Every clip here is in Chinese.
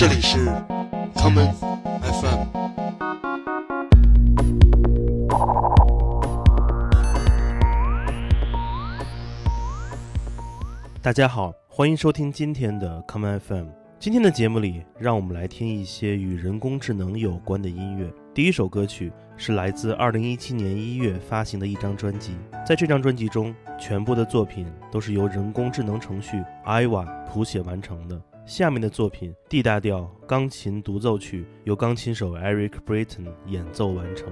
这里是 common FM。大家好，欢迎收听今天的 common FM。今天的节目里，让我们来听一些与人工智能有关的音乐。第一首歌曲是来自2017年1月发行的一张专辑，在这张专辑中，全部的作品都是由人工智能程序 Iva 谱写完成的。下面的作品 D 大调钢琴独奏曲由钢琴手 Eric Britton 演奏完成。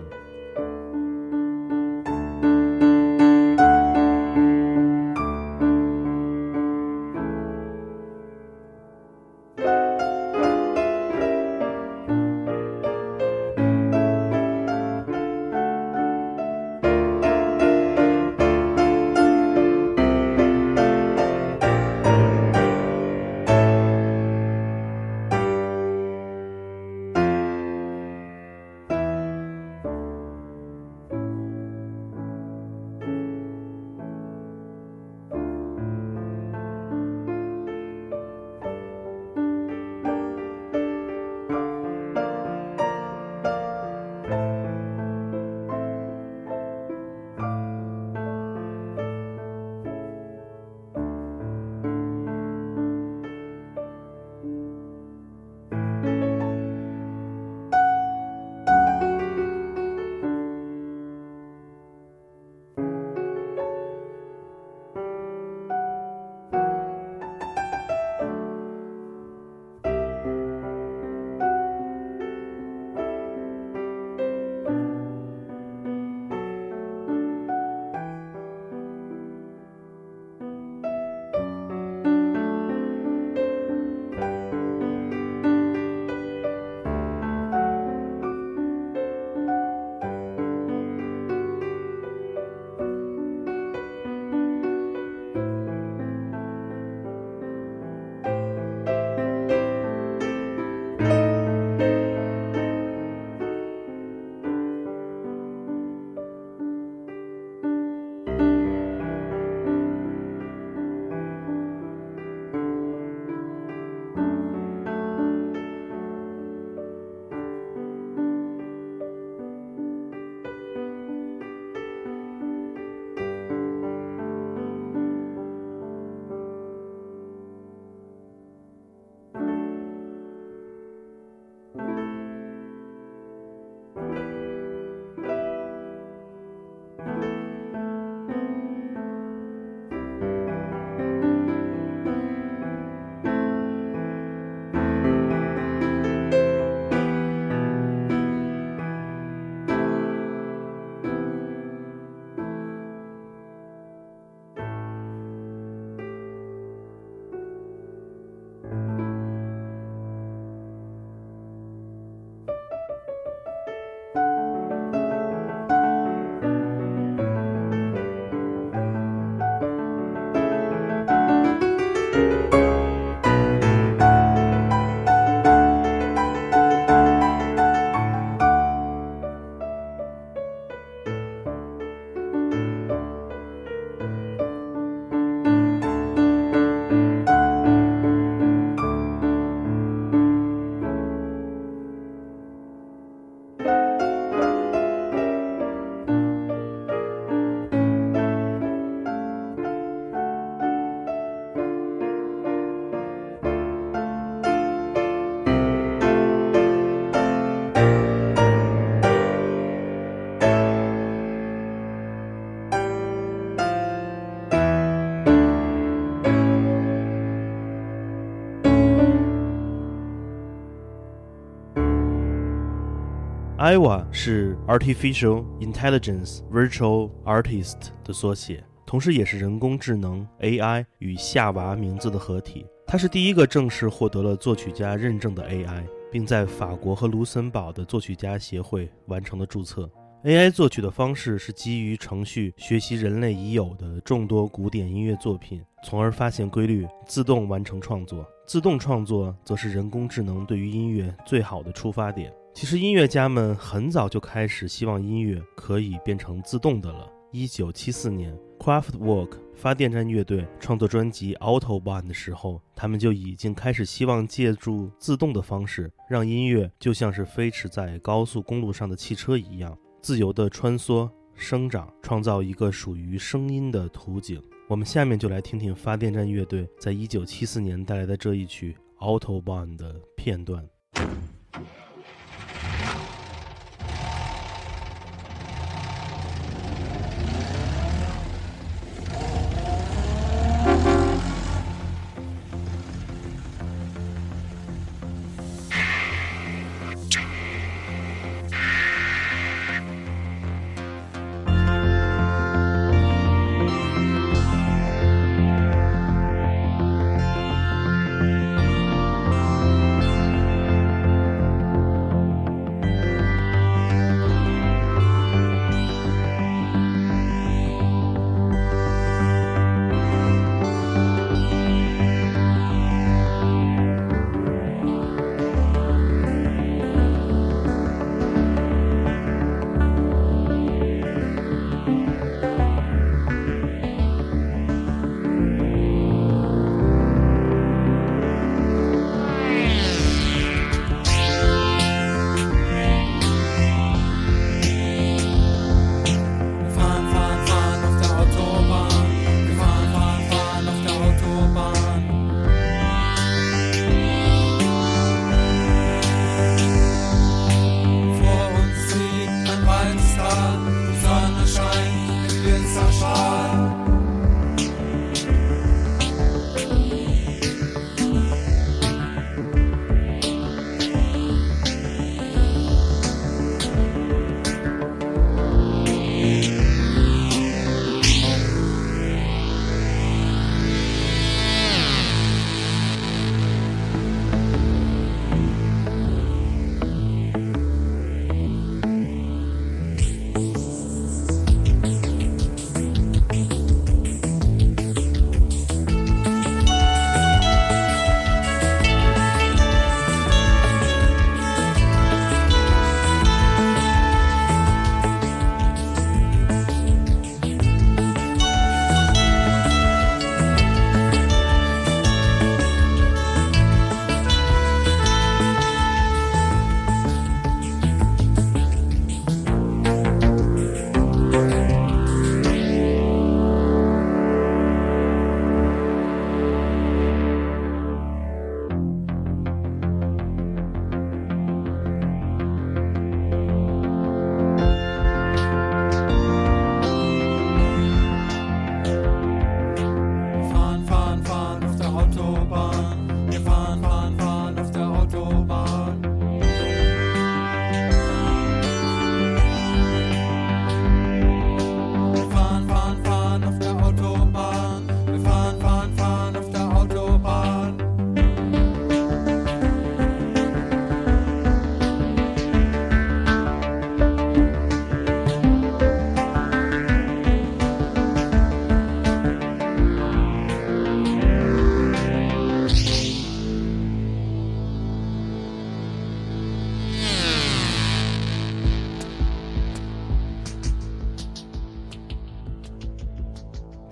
IVA 是 Artificial Intelligence Virtual Artist 的缩写，同时也是人工智能 AI 与夏娃名字的合体。它是第一个正式获得了作曲家认证的 AI，并在法国和卢森堡的作曲家协会完成了注册。AI 作曲的方式是基于程序学习人类已有的众多古典音乐作品，从而发现规律，自动完成创作。自动创作则是人工智能对于音乐最好的出发点。其实音乐家们很早就开始希望音乐可以变成自动的了。一九七四年，Craftwork 发电站乐队创作专辑《Autobahn》的时候，他们就已经开始希望借助自动的方式，让音乐就像是飞驰在高速公路上的汽车一样，自由地穿梭、生长，创造一个属于声音的图景。我们下面就来听听发电站乐队在一九七四年带来的这一曲《Autobahn》的片段。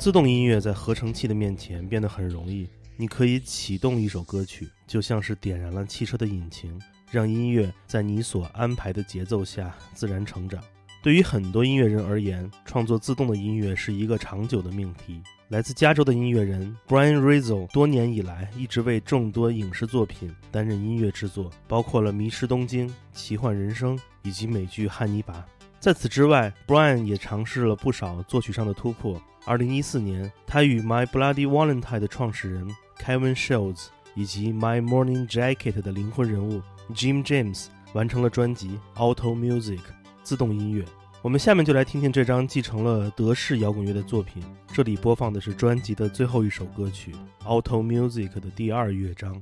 自动音乐在合成器的面前变得很容易。你可以启动一首歌曲，就像是点燃了汽车的引擎，让音乐在你所安排的节奏下自然成长。对于很多音乐人而言，创作自动的音乐是一个长久的命题。来自加州的音乐人 Brian Rizzo 多年以来一直为众多影视作品担任音乐制作，包括了《迷失东京》《奇幻人生》以及美剧《汉尼拔》。在此之外，Brian 也尝试了不少作曲上的突破。2014年，他与 My Bloody Valentine 的创始人 Kevin Shields 以及 My Morning Jacket 的灵魂人物 Jim James 完成了专辑《Auto Music》自动音乐。我们下面就来听听这张继承了德式摇滚乐的作品。这里播放的是专辑的最后一首歌曲《Auto Music》的第二乐章。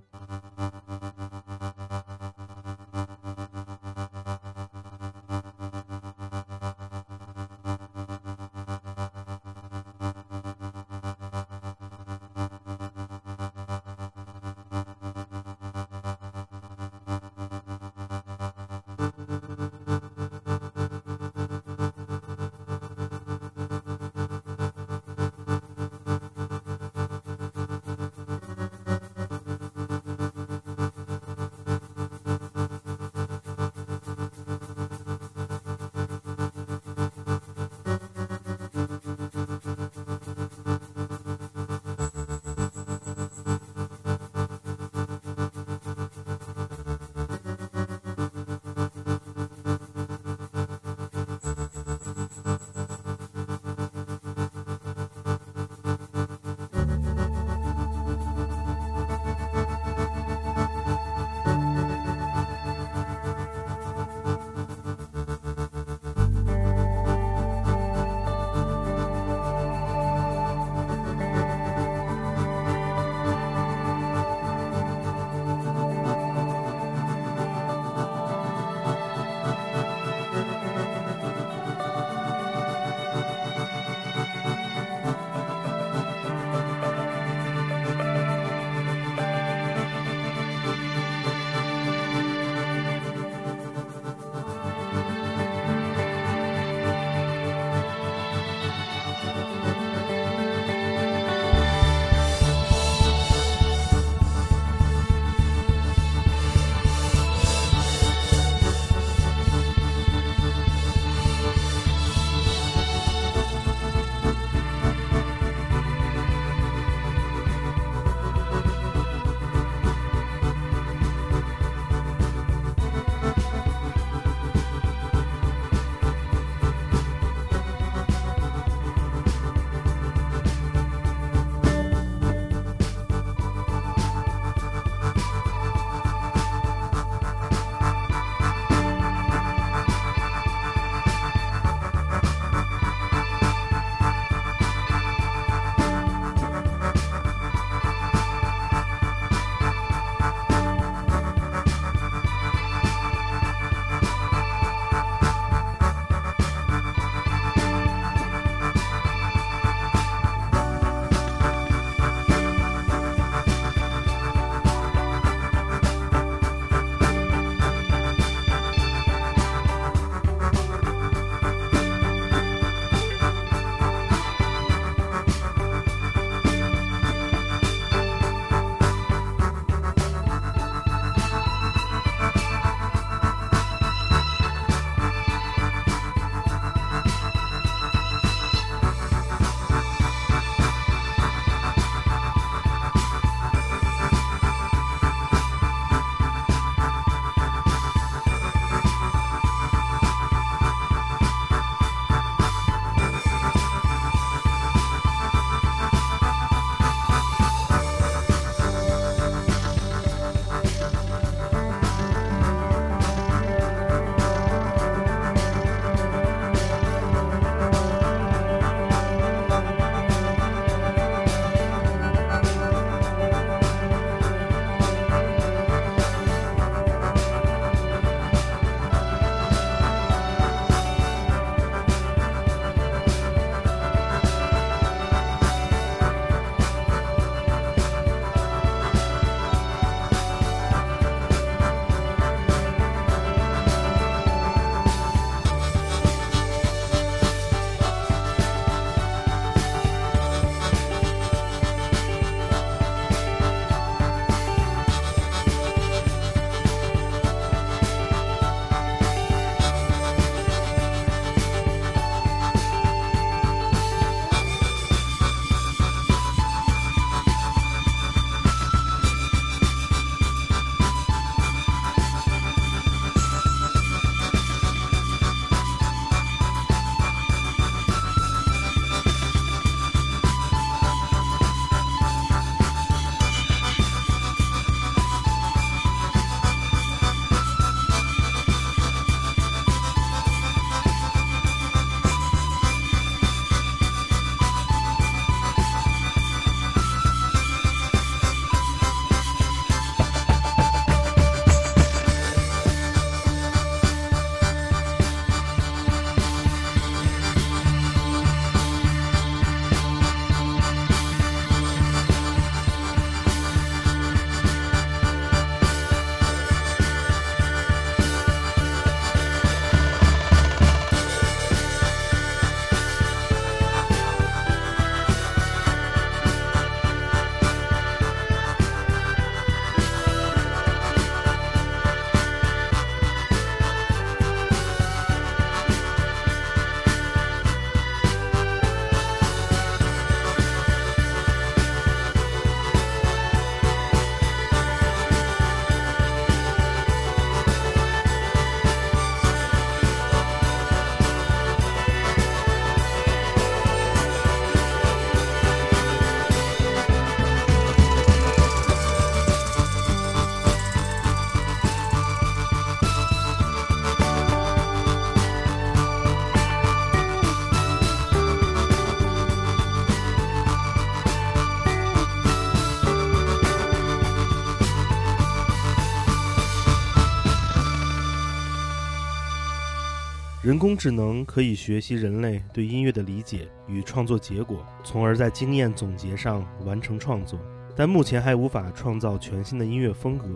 人工智能可以学习人类对音乐的理解与创作结果，从而在经验总结上完成创作。但目前还无法创造全新的音乐风格，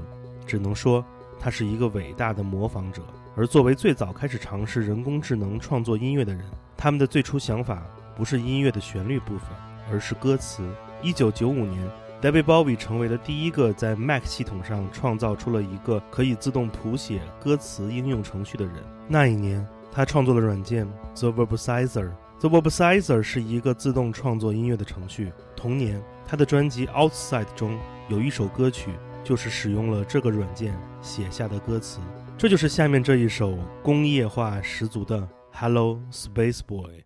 只能说它是一个伟大的模仿者。而作为最早开始尝试人工智能创作音乐的人，他们的最初想法不是音乐的旋律部分，而是歌词。一九九五年，David Bowie 成为了第一个在 Mac 系统上创造出了一个可以自动谱写歌词应用程序的人。那一年，他创作了软件 The Verb Sizer。The Verb Sizer 是一个自动创作音乐的程序。同年，他的专辑 Outside 中有一首歌曲就是使用了这个软件写下的歌词。这就是下面这一首工业化十足的《Hello Space Boy》。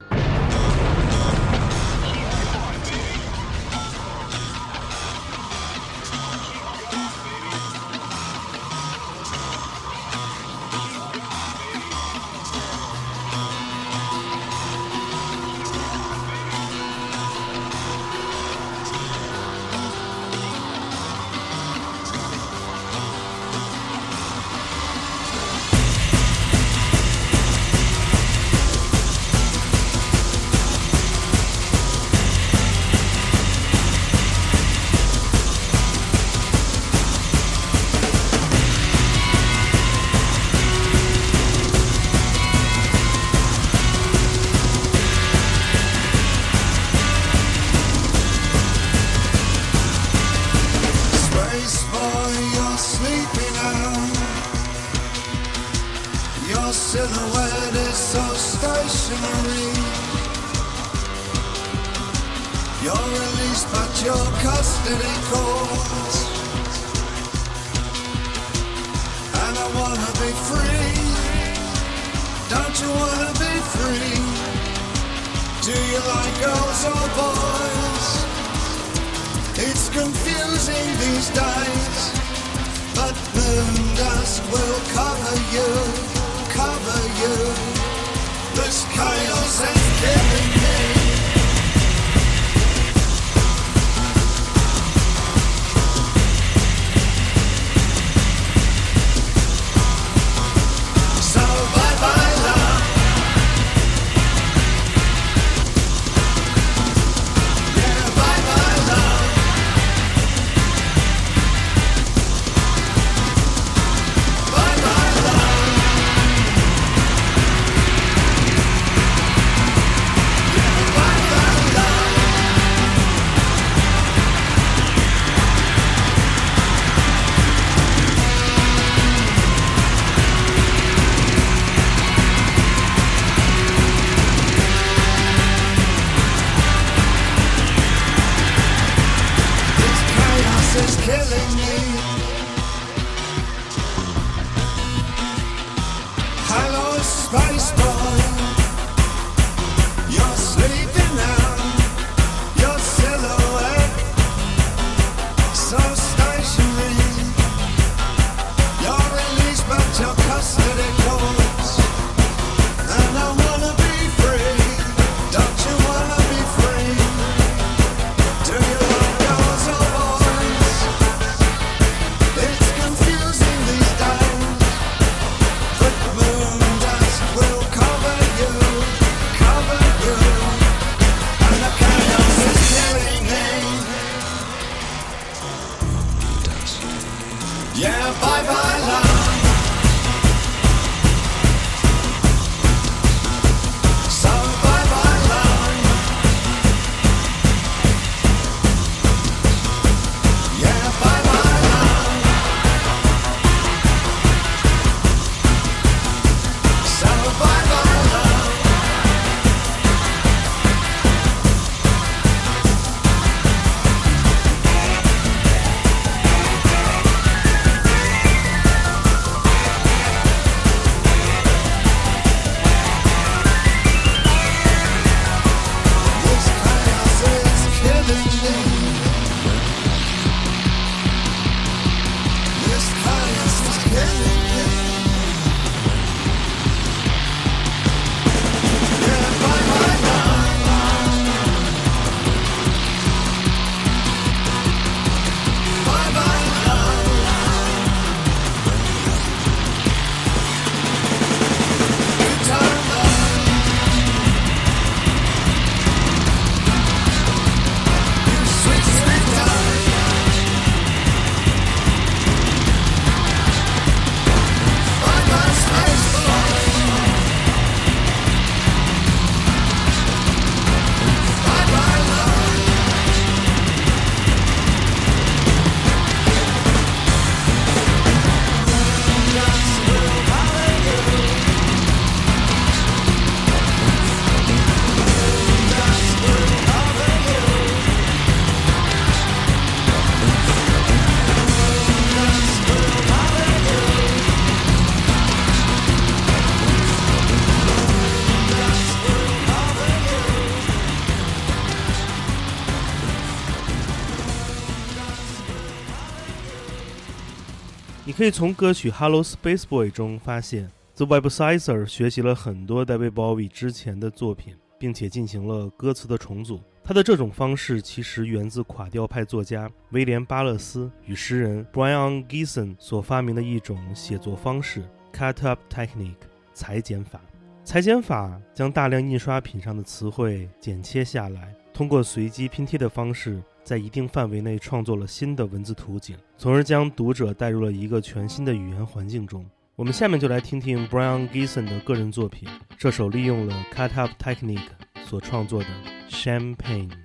可以从歌曲《Hello Space Boy》中发现，The Websizer 学习了很多 David Bowie 之前的作品，并且进行了歌词的重组。他的这种方式其实源自垮掉派作家威廉·巴勒斯与诗人 Brian gieson 所发明的一种写作方式 ——Cut Up Technique（ 裁剪法）。裁剪法将大量印刷品上的词汇剪切下来，通过随机拼贴的方式，在一定范围内创作了新的文字图景，从而将读者带入了一个全新的语言环境中。我们下面就来听听 Brian Geeson 的个人作品，这首利用了 Cut Up Technique 所创作的《》。Champagne!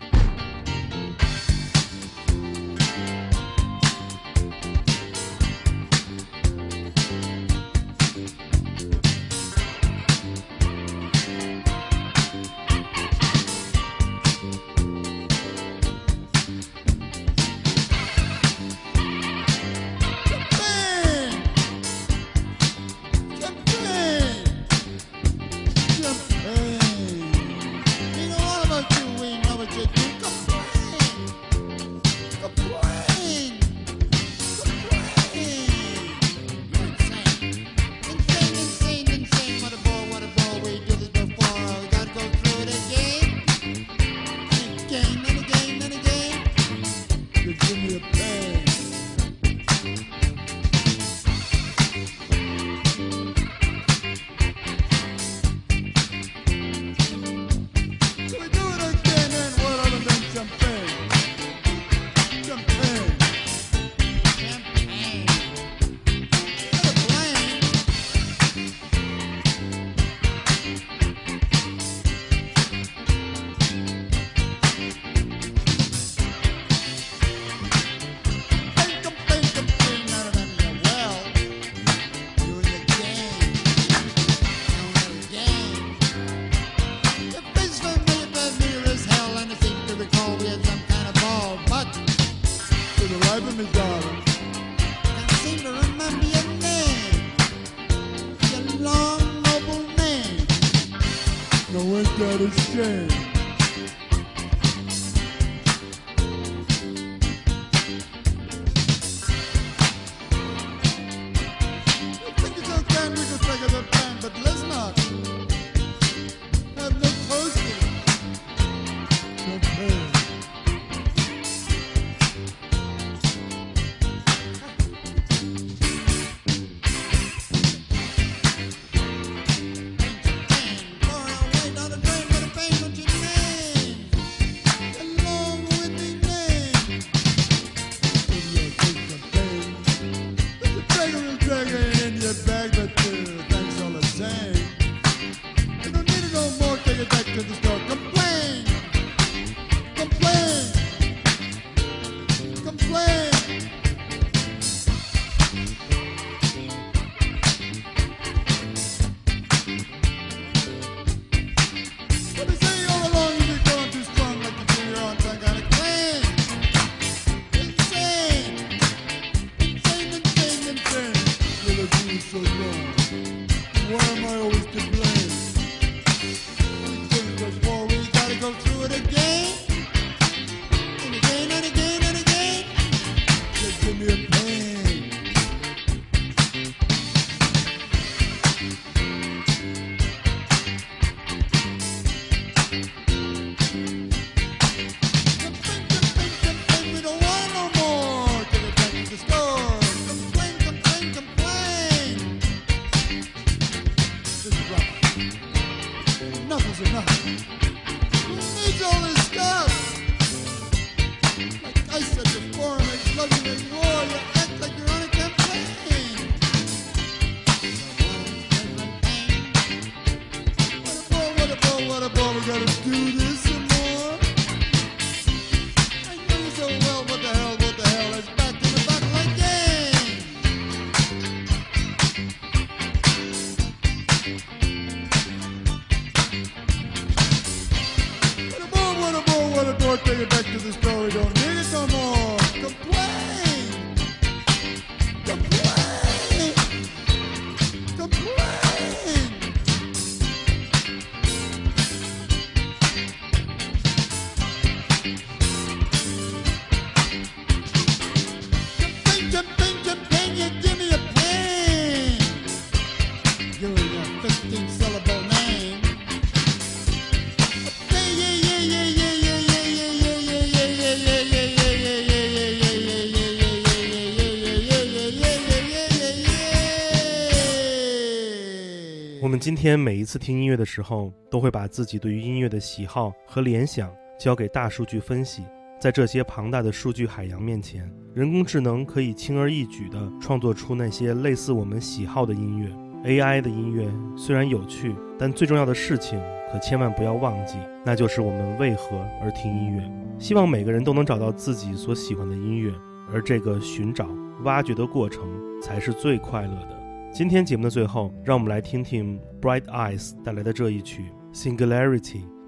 天每一次听音乐的时候，都会把自己对于音乐的喜好和联想交给大数据分析。在这些庞大的数据海洋面前，人工智能可以轻而易举地创作出那些类似我们喜好的音乐。AI 的音乐虽然有趣，但最重要的事情可千万不要忘记，那就是我们为何而听音乐。希望每个人都能找到自己所喜欢的音乐，而这个寻找、挖掘的过程才是最快乐的。今天节目的最后，让我们来听听 Bright Eyes 带来的这一曲《Singularity》。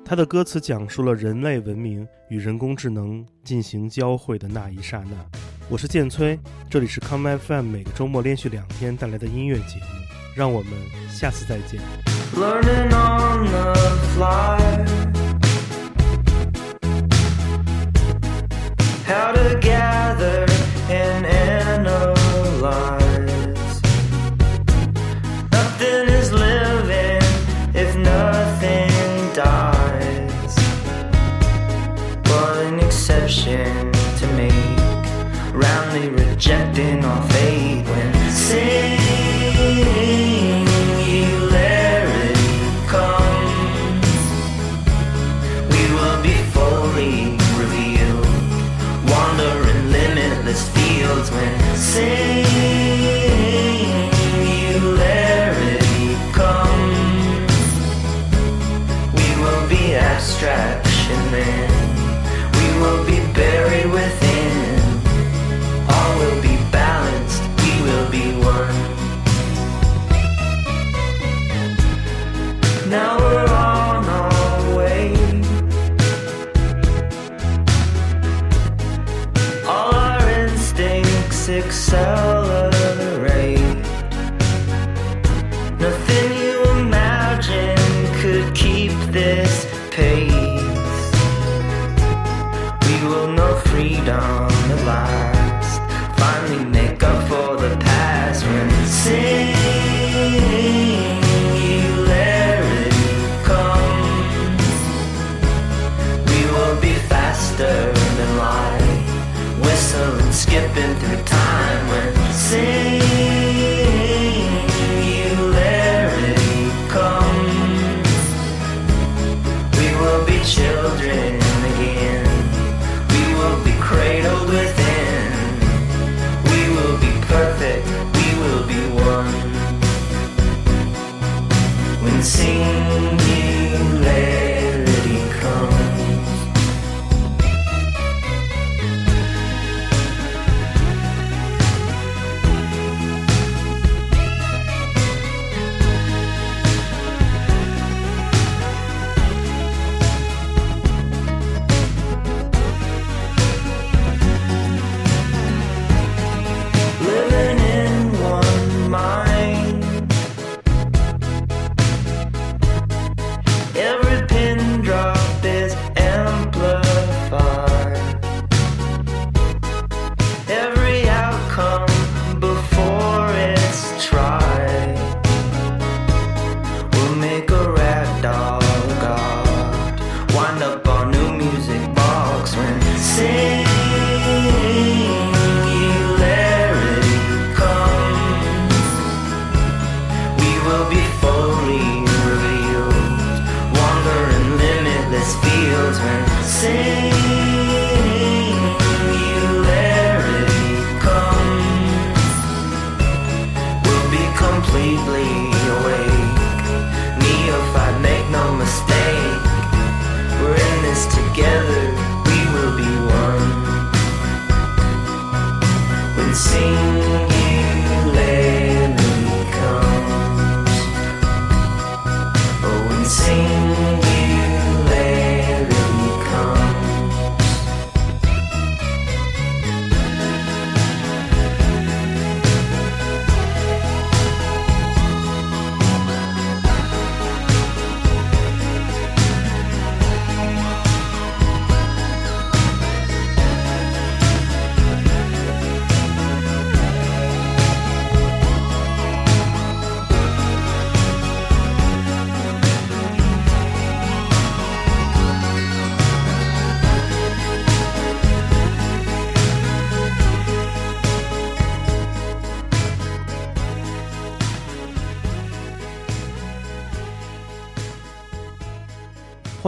它的歌词讲述了人类文明与人工智能进行交汇的那一刹那。我是建崔，这里是 Come FM 每个周末连续两天带来的音乐节目。让我们下次再见。learning on the fly how to gather to make, roundly rejecting all